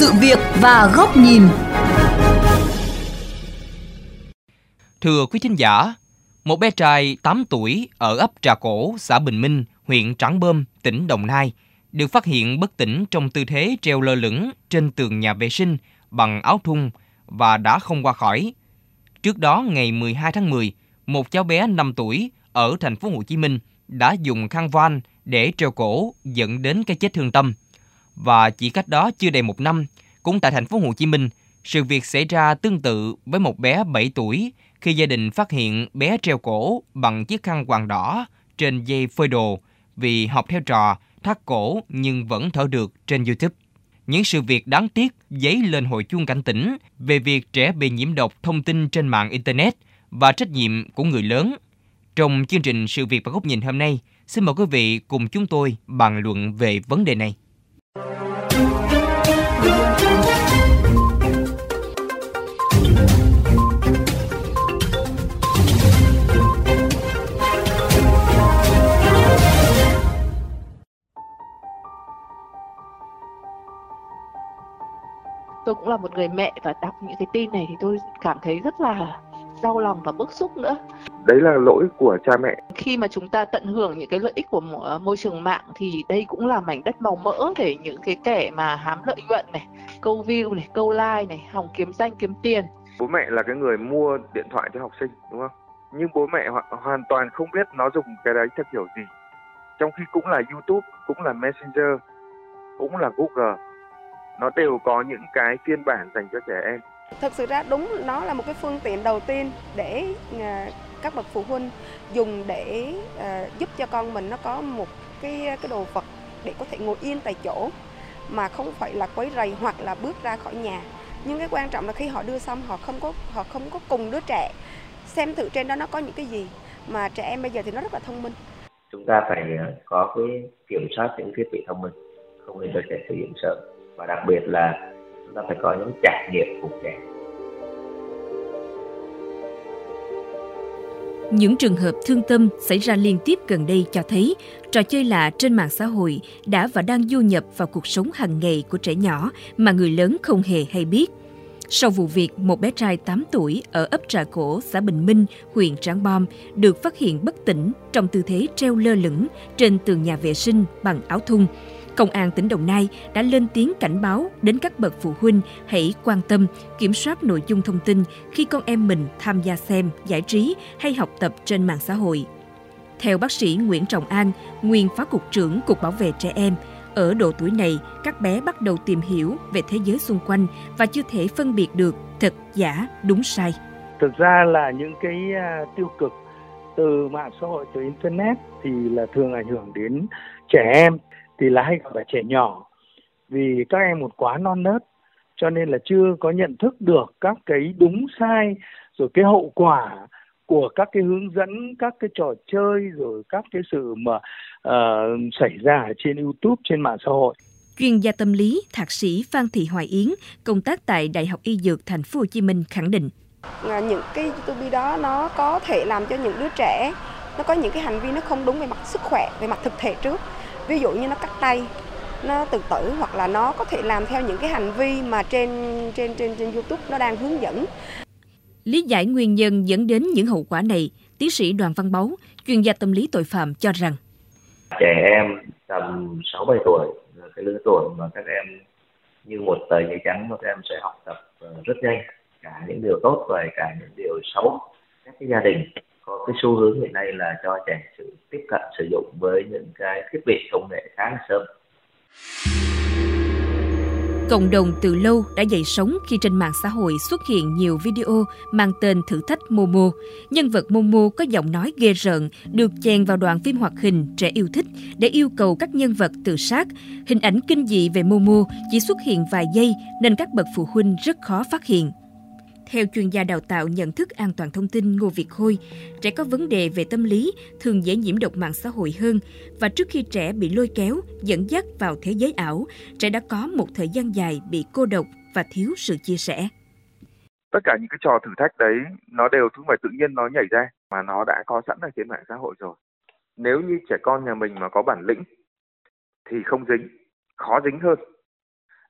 sự việc và góc nhìn. Thưa quý thính giả, một bé trai 8 tuổi ở ấp Trà Cổ, xã Bình Minh, huyện Trảng Bơm, tỉnh Đồng Nai, được phát hiện bất tỉnh trong tư thế treo lơ lửng trên tường nhà vệ sinh bằng áo thun và đã không qua khỏi. Trước đó ngày 12 tháng 10, một cháu bé 5 tuổi ở thành phố Hồ Chí Minh đã dùng khăn van để treo cổ dẫn đến cái chết thương tâm. Và chỉ cách đó chưa đầy một năm, cũng tại thành phố Hồ Chí Minh, sự việc xảy ra tương tự với một bé 7 tuổi khi gia đình phát hiện bé treo cổ bằng chiếc khăn quàng đỏ trên dây phơi đồ vì học theo trò thắt cổ nhưng vẫn thở được trên YouTube. Những sự việc đáng tiếc dấy lên hồi chuông cảnh tỉnh về việc trẻ bị nhiễm độc thông tin trên mạng Internet và trách nhiệm của người lớn. Trong chương trình Sự việc và góc nhìn hôm nay, xin mời quý vị cùng chúng tôi bàn luận về vấn đề này. Tôi cũng là một người mẹ và đọc những cái tin này thì tôi cảm thấy rất là đau lòng và bức xúc nữa. Đấy là lỗi của cha mẹ. Khi mà chúng ta tận hưởng những cái lợi ích của môi trường mạng thì đây cũng là mảnh đất màu mỡ để những cái kẻ mà hám lợi nhuận này câu view này câu like này hòng kiếm danh kiếm tiền. Bố mẹ là cái người mua điện thoại cho học sinh đúng không? Nhưng bố mẹ hoàn toàn không biết nó dùng cái đấy theo kiểu gì. Trong khi cũng là youtube cũng là messenger cũng là google nó đều có những cái phiên bản dành cho trẻ em. Thực sự ra đúng nó là một cái phương tiện đầu tiên để à, các bậc phụ huynh dùng để uh, giúp cho con mình nó có một cái cái đồ vật để có thể ngồi yên tại chỗ mà không phải là quấy rầy hoặc là bước ra khỏi nhà. Nhưng cái quan trọng là khi họ đưa xong họ không có họ không có cùng đứa trẻ xem thử trên đó nó có những cái gì mà trẻ em bây giờ thì nó rất là thông minh. Chúng ta phải ờ, có cái kiểm soát những thiết bị thông minh không nên cho trẻ sử dụng sợ và đặc biệt là chúng ta phải có những trải nghiệm cùng trẻ Những trường hợp thương tâm xảy ra liên tiếp gần đây cho thấy trò chơi lạ trên mạng xã hội đã và đang du nhập vào cuộc sống hàng ngày của trẻ nhỏ mà người lớn không hề hay biết. Sau vụ việc, một bé trai 8 tuổi ở ấp Trà Cổ, xã Bình Minh, huyện Trảng Bom được phát hiện bất tỉnh trong tư thế treo lơ lửng trên tường nhà vệ sinh bằng áo thun Công an tỉnh Đồng Nai đã lên tiếng cảnh báo đến các bậc phụ huynh hãy quan tâm, kiểm soát nội dung thông tin khi con em mình tham gia xem, giải trí hay học tập trên mạng xã hội. Theo bác sĩ Nguyễn Trọng An, nguyên phó cục trưởng Cục Bảo vệ trẻ em, ở độ tuổi này, các bé bắt đầu tìm hiểu về thế giới xung quanh và chưa thể phân biệt được thật giả, đúng sai. Thực ra là những cái à, tiêu cực từ mạng xã hội, từ Internet thì là thường ảnh hưởng đến trẻ em thì là hay gặp ở trẻ nhỏ. Vì các em một quá non nớt cho nên là chưa có nhận thức được các cái đúng sai rồi cái hậu quả của các cái hướng dẫn các cái trò chơi rồi các cái sự mà uh, xảy ra trên YouTube trên mạng xã hội. Chuyên gia tâm lý thạc sĩ Phan Thị Hoài Yến công tác tại Đại học Y Dược Thành phố Hồ Chí Minh khẳng định. Những cái YouTube đó nó có thể làm cho những đứa trẻ nó có những cái hành vi nó không đúng về mặt sức khỏe về mặt thực thể trước ví dụ như nó cắt tay nó tự tử hoặc là nó có thể làm theo những cái hành vi mà trên trên trên trên YouTube nó đang hướng dẫn. Lý giải nguyên nhân dẫn đến những hậu quả này, tiến sĩ Đoàn Văn Báu, chuyên gia tâm lý tội phạm cho rằng trẻ em tầm 6 7 tuổi là cái lứa tuổi mà các em như một tờ giấy trắng mà các em sẽ học tập ờ, rất nhanh cả những điều tốt và cả những điều xấu các cái gia đình có cái xu hướng hiện nay là cho trẻ sự tiếp cận sử dụng với những cái thiết bị công nghệ khá là sớm Cộng đồng từ lâu đã dậy sóng khi trên mạng xã hội xuất hiện nhiều video mang tên thử thách Momo. Nhân vật Momo có giọng nói ghê rợn, được chèn vào đoạn phim hoạt hình trẻ yêu thích để yêu cầu các nhân vật tự sát. Hình ảnh kinh dị về Momo chỉ xuất hiện vài giây nên các bậc phụ huynh rất khó phát hiện. Theo chuyên gia đào tạo nhận thức an toàn thông tin Ngô Việt Khôi, trẻ có vấn đề về tâm lý thường dễ nhiễm độc mạng xã hội hơn và trước khi trẻ bị lôi kéo, dẫn dắt vào thế giới ảo, trẻ đã có một thời gian dài bị cô độc và thiếu sự chia sẻ. Tất cả những cái trò thử thách đấy nó đều không phải tự nhiên nó nhảy ra mà nó đã có sẵn ở trên mạng xã hội rồi. Nếu như trẻ con nhà mình mà có bản lĩnh thì không dính, khó dính hơn.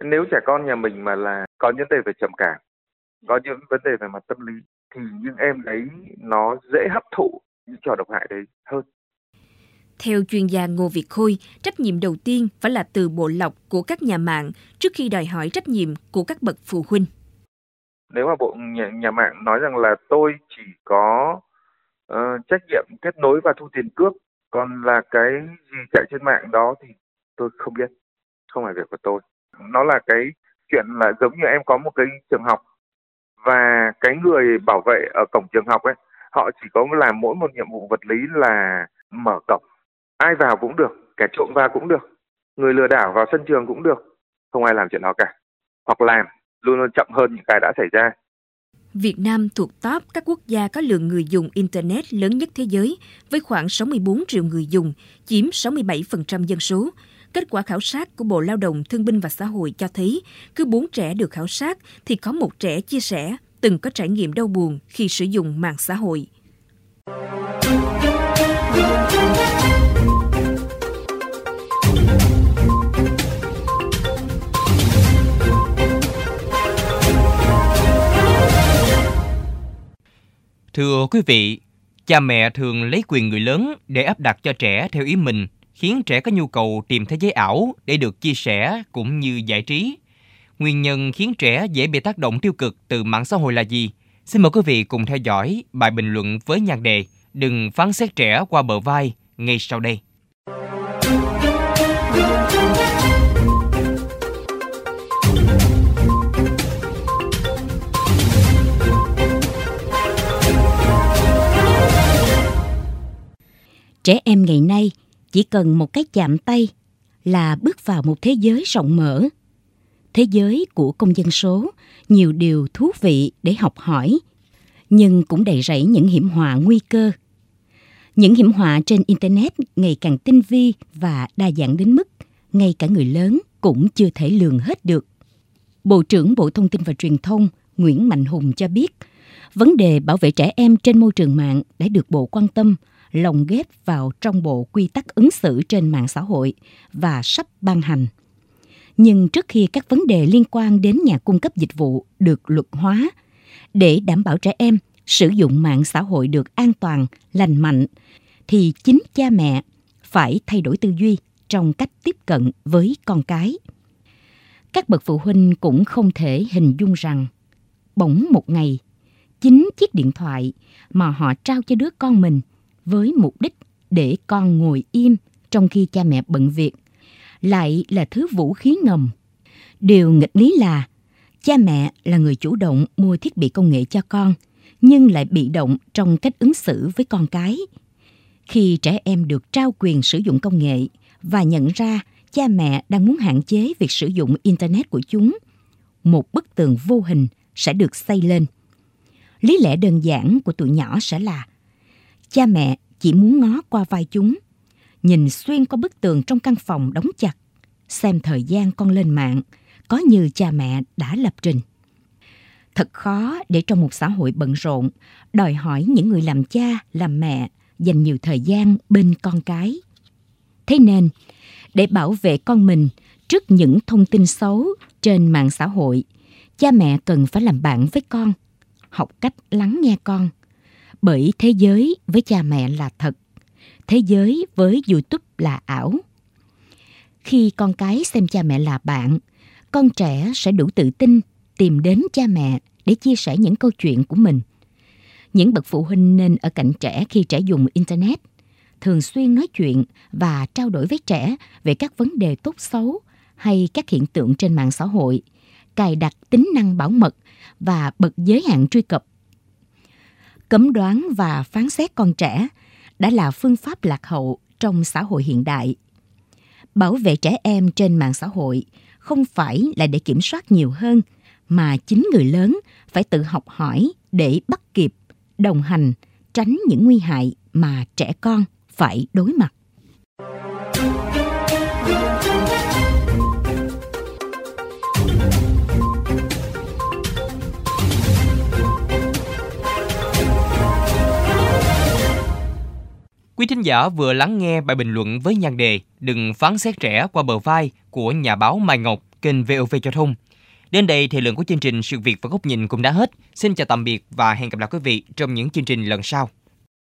nếu trẻ con nhà mình mà là có vấn đề về trầm cảm có những vấn đề về mặt tâm lý thì những em đấy nó dễ hấp thụ những trò độc hại đấy hơn theo chuyên gia Ngô Việt Khôi, trách nhiệm đầu tiên phải là từ bộ lọc của các nhà mạng trước khi đòi hỏi trách nhiệm của các bậc phụ huynh. Nếu mà bộ nhà, nhà mạng nói rằng là tôi chỉ có uh, trách nhiệm kết nối và thu tiền cước, còn là cái gì chạy trên mạng đó thì tôi không biết, không phải việc của tôi. Nó là cái chuyện là giống như em có một cái trường học và cái người bảo vệ ở cổng trường học ấy, họ chỉ có làm mỗi một nhiệm vụ vật lý là mở cổng. Ai vào cũng được kẻ trộm vào cũng được người lừa đảo vào sân trường cũng được không ai làm chuyện đó cả. Hoặc làm luôn luôn chậm hơn những cái đã xảy ra. Việt Nam thuộc top các quốc gia có lượng người dùng Internet lớn nhất thế giới, với khoảng 64 triệu người dùng, chiếm 67% dân số. Kết quả khảo sát của Bộ Lao động Thương binh và Xã hội cho thấy, cứ 4 trẻ được khảo sát thì có một trẻ chia sẻ từng có trải nghiệm đau buồn khi sử dụng mạng xã hội. Thưa quý vị, cha mẹ thường lấy quyền người lớn để áp đặt cho trẻ theo ý mình, khiến trẻ có nhu cầu tìm thế giới ảo để được chia sẻ cũng như giải trí. Nguyên nhân khiến trẻ dễ bị tác động tiêu cực từ mạng xã hội là gì? Xin mời quý vị cùng theo dõi bài bình luận với nhan đề Đừng phán xét trẻ qua bờ vai ngay sau đây. Trẻ em ngày nay chỉ cần một cái chạm tay là bước vào một thế giới rộng mở. Thế giới của công dân số, nhiều điều thú vị để học hỏi, nhưng cũng đầy rẫy những hiểm họa nguy cơ. Những hiểm họa trên Internet ngày càng tinh vi và đa dạng đến mức ngay cả người lớn cũng chưa thể lường hết được. Bộ trưởng Bộ Thông tin và Truyền thông Nguyễn Mạnh Hùng cho biết, vấn đề bảo vệ trẻ em trên môi trường mạng đã được Bộ quan tâm – lồng ghép vào trong bộ quy tắc ứng xử trên mạng xã hội và sắp ban hành. Nhưng trước khi các vấn đề liên quan đến nhà cung cấp dịch vụ được luật hóa, để đảm bảo trẻ em sử dụng mạng xã hội được an toàn, lành mạnh, thì chính cha mẹ phải thay đổi tư duy trong cách tiếp cận với con cái. Các bậc phụ huynh cũng không thể hình dung rằng bỗng một ngày chính chiếc điện thoại mà họ trao cho đứa con mình với mục đích để con ngồi im trong khi cha mẹ bận việc lại là thứ vũ khí ngầm. Điều nghịch lý là cha mẹ là người chủ động mua thiết bị công nghệ cho con nhưng lại bị động trong cách ứng xử với con cái. Khi trẻ em được trao quyền sử dụng công nghệ và nhận ra cha mẹ đang muốn hạn chế việc sử dụng internet của chúng, một bức tường vô hình sẽ được xây lên. Lý lẽ đơn giản của tụi nhỏ sẽ là Cha mẹ chỉ muốn ngó qua vai chúng, nhìn xuyên qua bức tường trong căn phòng đóng chặt, xem thời gian con lên mạng, có như cha mẹ đã lập trình. Thật khó để trong một xã hội bận rộn, đòi hỏi những người làm cha, làm mẹ dành nhiều thời gian bên con cái. Thế nên, để bảo vệ con mình trước những thông tin xấu trên mạng xã hội, cha mẹ cần phải làm bạn với con, học cách lắng nghe con, bởi thế giới với cha mẹ là thật, thế giới với YouTube là ảo. Khi con cái xem cha mẹ là bạn, con trẻ sẽ đủ tự tin tìm đến cha mẹ để chia sẻ những câu chuyện của mình. Những bậc phụ huynh nên ở cạnh trẻ khi trẻ dùng internet, thường xuyên nói chuyện và trao đổi với trẻ về các vấn đề tốt xấu hay các hiện tượng trên mạng xã hội, cài đặt tính năng bảo mật và bật giới hạn truy cập cấm đoán và phán xét con trẻ đã là phương pháp lạc hậu trong xã hội hiện đại. Bảo vệ trẻ em trên mạng xã hội không phải là để kiểm soát nhiều hơn mà chính người lớn phải tự học hỏi để bắt kịp, đồng hành, tránh những nguy hại mà trẻ con phải đối mặt. Thính giả vừa lắng nghe bài bình luận với nhan đề Đừng phán xét trẻ qua bờ vai của nhà báo Mai Ngọc kênh VOV Giao thông. Đến đây thời lượng của chương trình Sự việc và góc nhìn cũng đã hết. Xin chào tạm biệt và hẹn gặp lại quý vị trong những chương trình lần sau.